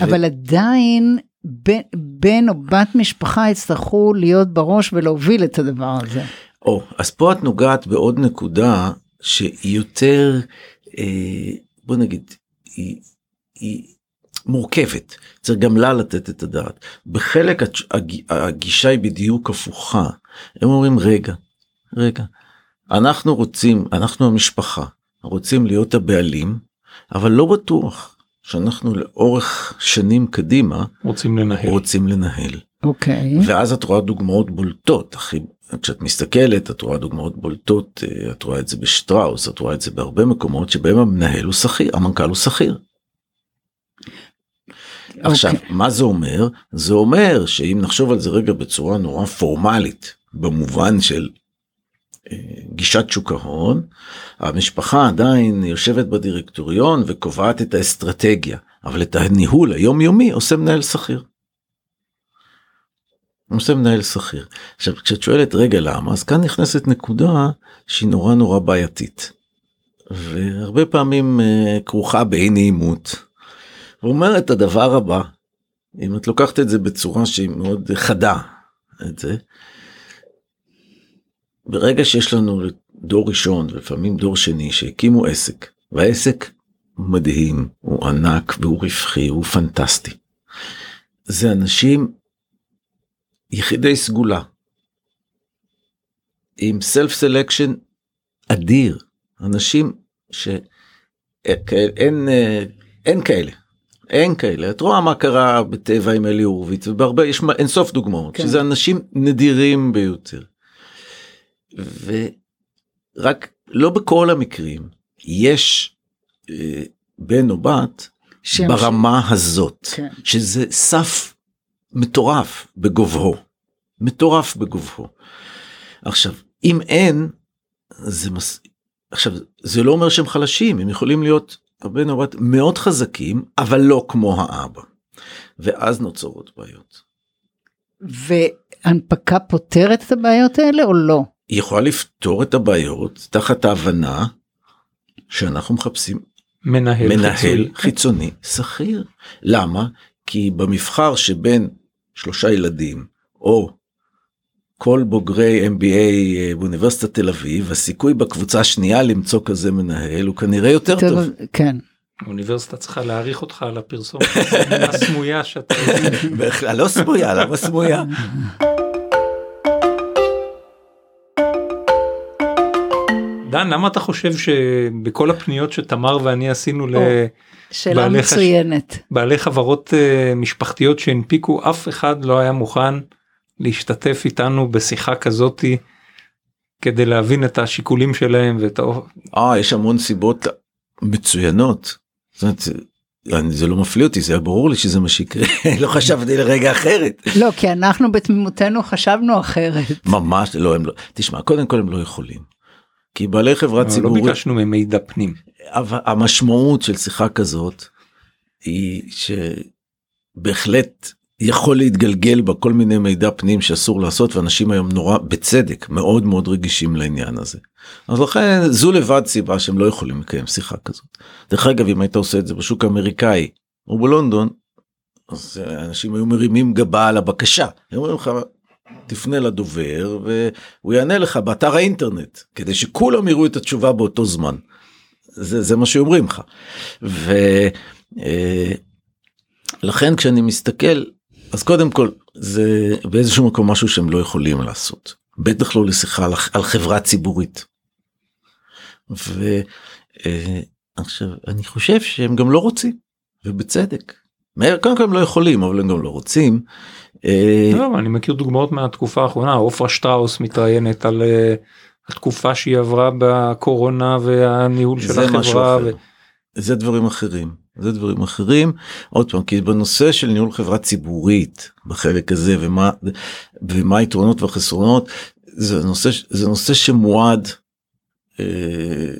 אבל ו... עדיין בן, בן או בת משפחה יצטרכו להיות בראש ולהוביל את הדבר הזה. או, אז פה את נוגעת בעוד נקודה שהיא יותר אה, בוא נגיד היא, היא מורכבת. צריך גם לה לתת את הדעת. בחלק הגישה היא בדיוק הפוכה. הם אומרים רגע רגע אנחנו רוצים אנחנו המשפחה רוצים להיות הבעלים אבל לא בטוח שאנחנו לאורך שנים קדימה רוצים לנהל רוצים לנהל. אוקיי. Okay. ואז את רואה דוגמאות בולטות הכי כשאת מסתכלת את רואה דוגמאות בולטות אה, את רואה את זה בשטראוס את רואה את זה בהרבה מקומות שבהם המנהל הוא שכיר המנכ"ל הוא שכיר. Okay. עכשיו אוקיי. מה זה אומר זה אומר שאם נחשוב על זה רגע בצורה נורא פורמלית במובן של גישת שוק ההון המשפחה עדיין יושבת בדירקטוריון וקובעת את האסטרטגיה אבל את הניהול היומיומי עושה מנהל שכיר. עושה מנהל שכיר. עכשיו כשאת שואלת רגע למה אז כאן נכנסת נקודה שהיא נורא נורא בעייתית. והרבה פעמים uh, כרוכה באי נעימות. הוא אומר את הדבר הבא אם את לוקחת את זה בצורה שהיא מאוד חדה את זה. ברגע שיש לנו דור ראשון ולפעמים דור שני שהקימו עסק והעסק מדהים הוא ענק והוא רווחי הוא פנטסטי. זה אנשים יחידי סגולה עם סלף סלקשן אדיר אנשים שאין אין כאלה אין כאלה את רואה מה קרה בטבע עם אלי הורוביץ ובהרבה יש אין סוף דוגמאות כן. שזה אנשים נדירים ביותר. ורק לא בכל המקרים יש אה, בן או בת ברמה ש... הזאת כן. שזה סף מטורף בגובהו מטורף בגובהו. עכשיו אם אין זה מס... עכשיו זה לא אומר שהם חלשים הם יכולים להיות הבן או בת מאוד חזקים אבל לא כמו האבא. ואז נוצרות בעיות. והנפקה פותרת את הבעיות האלה או לא? היא יכולה לפתור את הבעיות תחת ההבנה שאנחנו מחפשים מנהל, מנהל חיצוני, חיצוני שכיר. למה? כי במבחר שבין שלושה ילדים או כל בוגרי MBA אה, באוניברסיטת תל אביב הסיכוי בקבוצה השנייה למצוא כזה מנהל הוא כנראה יותר טוב. כן. האוניברסיטה צריכה להעריך אותך על הפרסום הסמויה שאתה... בכלל לא סמויה למה סמויה? דן למה אתה חושב שבכל הפניות שתמר ואני עשינו ל... שאלה מצוינת. בעלי חברות uh, משפחתיות שהנפיקו אף אחד לא היה מוכן להשתתף איתנו בשיחה כזאתי כדי להבין את השיקולים שלהם ואת ה... יש המון סיבות מצוינות. זאת אומרת, אני, זה לא מפליא אותי זה היה ברור לי שזה מה שיקרה לא חשבתי לרגע אחרת לא כי אנחנו בתמימותנו חשבנו אחרת ממש לא הם לא תשמע קודם כל הם לא יכולים כי בעלי חברה לא ציבורית, לא ביקשנו ממידע פנים. אבל המשמעות של שיחה כזאת היא שבהחלט יכול להתגלגל בה כל מיני מידע פנים שאסור לעשות ואנשים היום נורא בצדק מאוד מאוד רגישים לעניין הזה. אז לכן זו לבד סיבה שהם לא יכולים לקיים שיחה כזאת. דרך אגב אם היית עושה את זה בשוק האמריקאי או בלונדון אז אנשים היו מרימים גבה על הבקשה. הם אומרים לך תפנה לדובר והוא יענה לך באתר האינטרנט כדי שכולם יראו את התשובה באותו זמן. זה, זה מה שאומרים לך. ולכן אה, כשאני מסתכל אז קודם כל זה באיזשהו מקום משהו שהם לא יכולים לעשות. בטח לא לשיחה על, על חברה ציבורית. ועכשיו אה, אני חושב שהם גם לא רוצים ובצדק. קודם כל הם לא יכולים אבל הם גם לא רוצים אה, לא, אני מכיר דוגמאות מהתקופה האחרונה עופרה שטראוס מתראיינת על אה, התקופה שהיא עברה בקורונה והניהול של החברה. זה דברים אחרים זה דברים אחרים עוד פעם כי בנושא של ניהול חברה ציבורית בחלק הזה ומה ומה היתרונות והחסרונות זה נושא זה נושא שמועד. אה,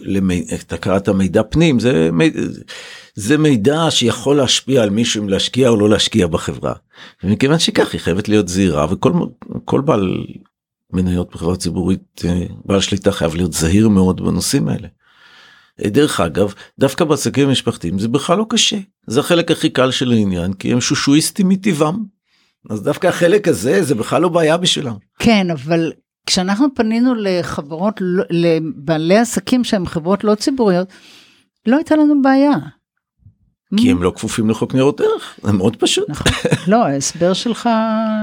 למי, אתה קראת מידע פנים זה מידע, זה מידע שיכול להשפיע על מישהו אם להשקיע או לא להשקיע בחברה. ומכיוון שכך היא חייבת להיות זהירה וכל כל בעל מניות בחברה ציבורית אה, בעל שליטה חייב להיות זהיר מאוד בנושאים האלה. אה, דרך אגב דווקא בעסקים משפחתיים זה בכלל לא קשה זה החלק הכי קל של העניין כי הם שושואיסטים מטבעם. אז דווקא החלק הזה זה בכלל לא בעיה בשבילם. כן אבל כשאנחנו פנינו לחברות לא, לבעלי עסקים שהם חברות לא ציבוריות לא הייתה לנו בעיה. כי הם לא כפופים לחוק ניירות ערך זה מאוד פשוט. נכון. לא ההסבר שלך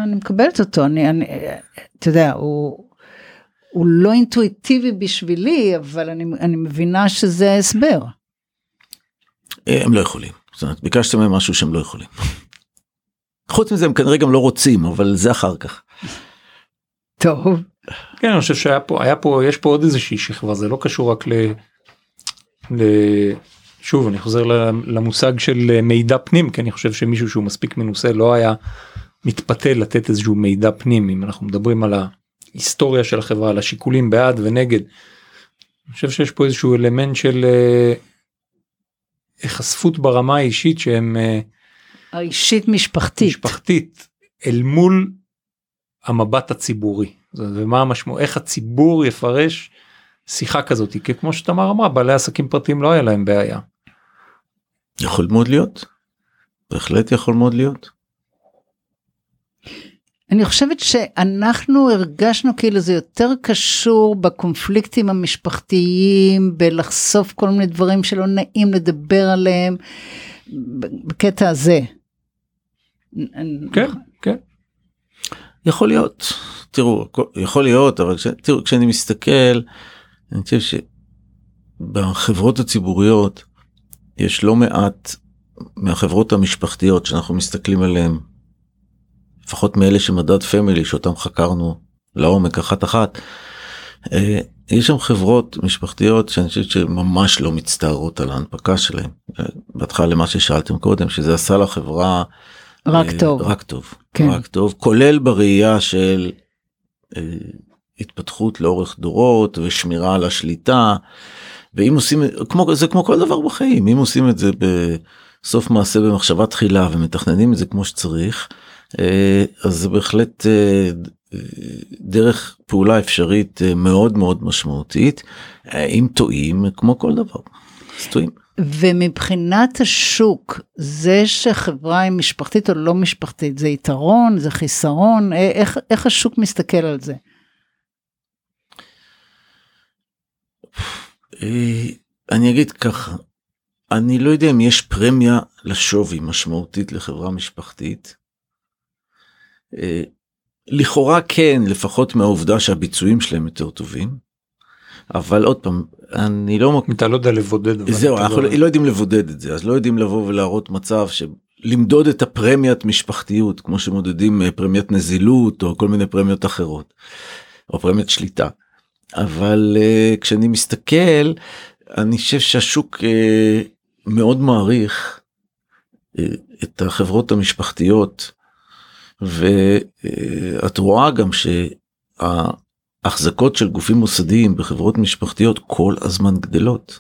אני מקבלת אותו אני אני אתה יודע הוא. הוא לא אינטואיטיבי בשבילי אבל אני, אני מבינה שזה ההסבר. הם לא יכולים. זאת אומרת, ביקשתם מהם משהו שהם לא יכולים. חוץ מזה הם כנראה גם לא רוצים אבל זה אחר כך. טוב. כן אני חושב שהיה פה היה פה יש פה עוד איזושהי שכבה זה לא קשור רק ל... ל... שוב אני חוזר למושג של מידע פנים כי אני חושב שמישהו שהוא מספיק מנוסה לא היה מתפתה לתת איזשהו מידע פנים אם אנחנו מדברים על ההיסטוריה של החברה על השיקולים בעד ונגד. אני חושב שיש פה איזשהו אלמנט של היחשפות ברמה האישית שהם האישית משפחתית משפחתית אל מול המבט הציבורי ומה המשמעות איך הציבור יפרש שיחה כזאת כי כמו שתמר אמרה בעלי עסקים פרטיים לא היה להם בעיה. יכול מאוד להיות. בהחלט יכול מאוד להיות. אני חושבת שאנחנו הרגשנו כאילו זה יותר קשור בקונפליקטים המשפחתיים, בלחשוף כל מיני דברים שלא נעים לדבר עליהם, בקטע הזה. כן, כן. יכול להיות, תראו, יכול להיות, אבל כש, תראו, כשאני מסתכל, אני חושב שבחברות הציבוריות יש לא מעט מהחברות המשפחתיות שאנחנו מסתכלים עליהן לפחות מאלה שמדד פמילי שאותם חקרנו לעומק אחת אחת. אה, יש שם חברות משפחתיות שאני חושב שממש לא מצטערות על ההנפקה שלהם. אה, בהתחלה למה ששאלתם קודם שזה עשה לחברה רק אה, טוב רק טוב כן. רק טוב כולל בראייה של התפתחות לאורך דורות ושמירה על השליטה. ואם עושים כמו זה כמו כל דבר בחיים אם עושים את זה בסוף מעשה במחשבה תחילה ומתכננים את זה כמו שצריך אה, אז זה בהחלט אה, דרך פעולה אפשרית אה, מאוד מאוד משמעותית אם טועים כמו כל דבר. אז טועים. ומבחינת השוק זה שחברה היא משפחתית או לא משפחתית זה יתרון זה חיסרון איך איך השוק מסתכל על זה. אני אגיד ככה אני לא יודע אם יש פרמיה לשווי משמעותית לחברה משפחתית. אה, לכאורה כן לפחות מהעובדה שהביצועים שלהם יותר טובים. אבל עוד פעם אני לא אתה לא יודע לבודד זהו אנחנו לא... לא יודעים לבודד את זה אז לא יודעים לבוא ולהראות מצב שלמדוד את הפרמיית משפחתיות כמו שמודדים אה, פרמיית נזילות או כל מיני פרמיות אחרות. או פרמיית שליטה. אבל uh, כשאני מסתכל אני חושב שהשוק uh, מאוד מעריך uh, את החברות המשפחתיות ואת רואה גם שההחזקות של גופים מוסדיים בחברות משפחתיות כל הזמן גדלות.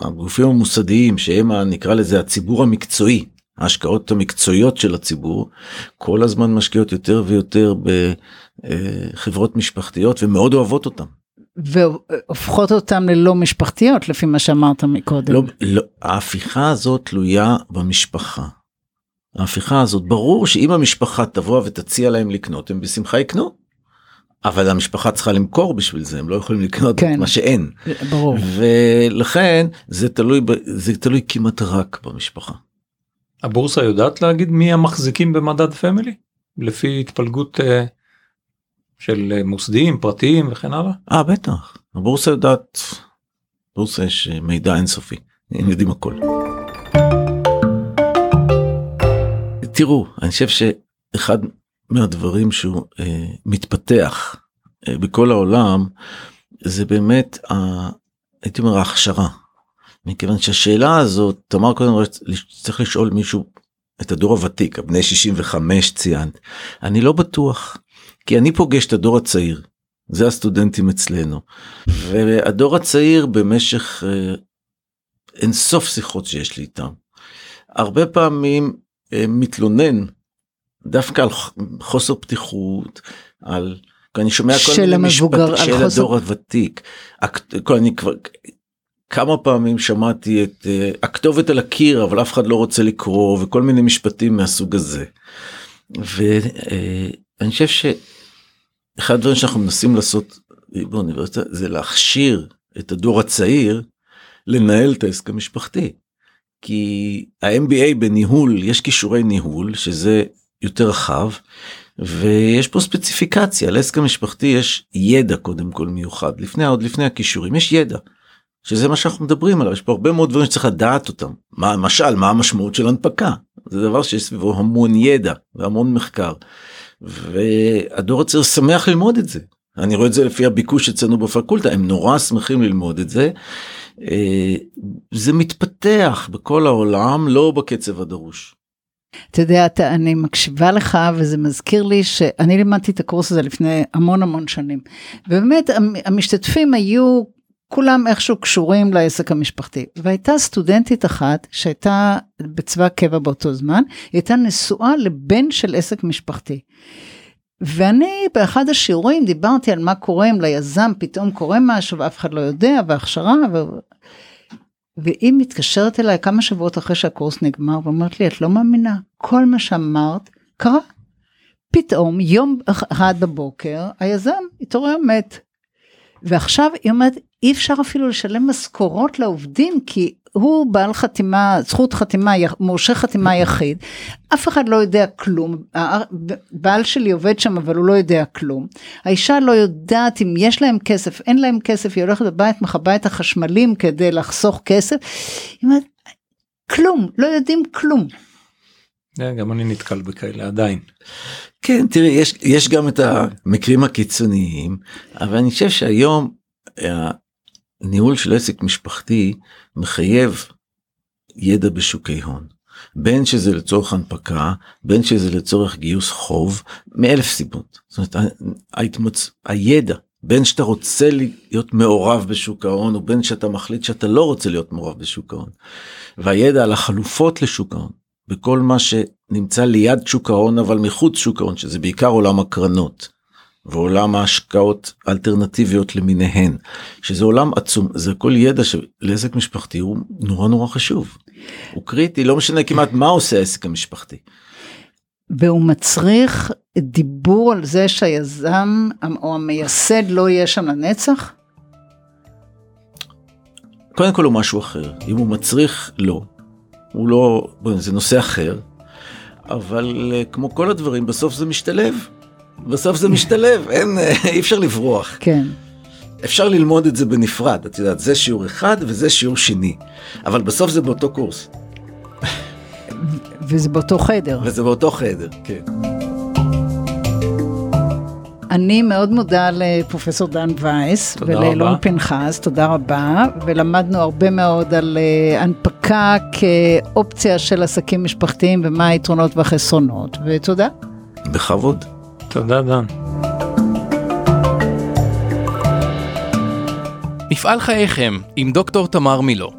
הגופים המוסדיים שהם נקרא לזה הציבור המקצועי ההשקעות המקצועיות של הציבור כל הזמן משקיעות יותר ויותר בחברות משפחתיות ומאוד אוהבות אותם. והופכות אותם ללא משפחתיות לפי מה שאמרת מקודם. לא, לא, ההפיכה הזאת תלויה במשפחה. ההפיכה הזאת ברור שאם המשפחה תבוא ותציע להם לקנות הם בשמחה יקנו. אבל המשפחה צריכה למכור בשביל זה הם לא יכולים לקנות כן, מה שאין. ברור. ולכן זה תלוי זה תלוי כמעט רק במשפחה. הבורסה יודעת להגיד מי המחזיקים במדד פמילי לפי התפלגות uh, של uh, מוסדיים פרטיים וכן הלאה? אה בטח הבורסה יודעת. בורסה יש מידע אינסופי הם יודעים הכל. תראו, אני חושב שאחד מהדברים שהוא אה, מתפתח אה, בכל העולם זה באמת, ה, הייתי אומר, ההכשרה. מכיוון שהשאלה הזאת, תמר קודם צריך לשאול מישהו, את הדור הוותיק, הבני 65 ציינת, אני לא בטוח, כי אני פוגש את הדור הצעיר, זה הסטודנטים אצלנו, והדור הצעיר במשך אה, אין סוף שיחות שיש לי איתם. הרבה פעמים אה, מתלונן דווקא על חוסר פתיחות, על... אני שומע כל מיני משפטים של חוסר... הדור הוותיק. אני כבר כמה פעמים שמעתי את uh, הכתובת על הקיר אבל אף אחד לא רוצה לקרוא וכל מיני משפטים מהסוג הזה. ואני uh, חושב שאחד הדברים שאנחנו מנסים לעשות באוניברסיטה זה להכשיר את הדור הצעיר לנהל את העסק המשפחתי. כי ה-MBA בניהול יש כישורי ניהול שזה יותר רחב ויש פה ספציפיקציה לעסק המשפחתי יש ידע קודם כל מיוחד לפני עוד לפני הכישורים יש ידע. שזה מה שאנחנו מדברים עליו יש פה הרבה מאוד דברים שצריך לדעת אותם מה למשל מה המשמעות של הנפקה זה דבר שיש סביבו המון ידע והמון מחקר. והדור הצעיר שמח ללמוד את זה אני רואה את זה לפי הביקוש אצלנו בפקולטה הם נורא שמחים ללמוד את זה. אה, זה מתפתח בכל העולם לא בקצב הדרוש. אתה יודע, אתה, אני מקשיבה לך וזה מזכיר לי שאני לימדתי את הקורס הזה לפני המון המון שנים. ובאמת המשתתפים היו כולם איכשהו קשורים לעסק המשפחתי. והייתה סטודנטית אחת שהייתה בצבא קבע באותו זמן, היא הייתה נשואה לבן של עסק משפחתי. ואני באחד השיעורים דיברתי על מה קורה אם ליזם פתאום קורה משהו ואף אחד לא יודע והכשרה ו... והיא מתקשרת אליי כמה שבועות אחרי שהקורס נגמר ואומרת לי את לא מאמינה כל מה שאמרת קרה פתאום יום אחד בבוקר היזם התעורר מת. ועכשיו היא אומרת אי אפשר אפילו לשלם משכורות לעובדים כי הוא בעל חתימה, זכות חתימה, מורשה חתימה יחיד, אף אחד לא יודע כלום, בעל שלי עובד שם אבל הוא לא יודע כלום, האישה לא יודעת אם יש להם כסף, אין להם כסף, היא הולכת לבית, מכבה את החשמלים כדי לחסוך כסף, היא אומרת, כלום, לא יודעים כלום. גם אני נתקל בכאלה עדיין. כן, תראי, יש, יש גם את המקרים הקיצוניים, אבל אני חושב שהיום הניהול של עסק משפחתי מחייב ידע בשוקי הון. בין שזה לצורך הנפקה, בין שזה לצורך גיוס חוב, מאלף סיבות. זאת אומרת, ההתמצ... הידע, בין שאתה רוצה להיות מעורב בשוק ההון, ובין שאתה מחליט שאתה לא רוצה להיות מעורב בשוק ההון. והידע על החלופות לשוק ההון, בכל מה שנמצא ליד שוק ההון אבל מחוץ שוק ההון, שזה בעיקר עולם הקרנות. ועולם ההשקעות האלטרנטיביות למיניהן, שזה עולם עצום, זה כל ידע שלעסק משפחתי הוא נורא נורא חשוב. הוא קריטי, לא משנה כמעט מה עושה העסק המשפחתי. והוא מצריך דיבור על זה שהיזם או המייסד לא יהיה שם לנצח? קודם כל הוא משהו אחר, אם הוא מצריך לא. הוא לא, זה נושא אחר, אבל אה, כמו כל הדברים בסוף זה משתלב. בסוף זה משתלב, אין, אי אפשר לברוח. כן. אפשר ללמוד את זה בנפרד, את יודעת, זה שיעור אחד וזה שיעור שני, אבל בסוף זה באותו קורס. וזה באותו חדר. וזה באותו חדר, כן. אני מאוד מודה לפרופסור דן וייס ולאלון פנחס, תודה רבה, ולמדנו הרבה מאוד על uh, הנפקה כאופציה של עסקים משפחתיים ומה היתרונות והחסרונות, ותודה. בכבוד. תודה דן. מפעל חייכם עם דוקטור תמר מילו.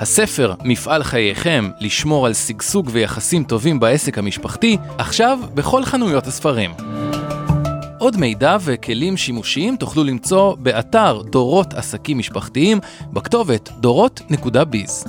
הספר מפעל חייכם לשמור על שגשוג ויחסים טובים בעסק המשפחתי, עכשיו בכל חנויות הספרים. עוד מידע וכלים שימושיים תוכלו למצוא באתר דורות עסקים משפחתיים בכתובת דורות.ביז.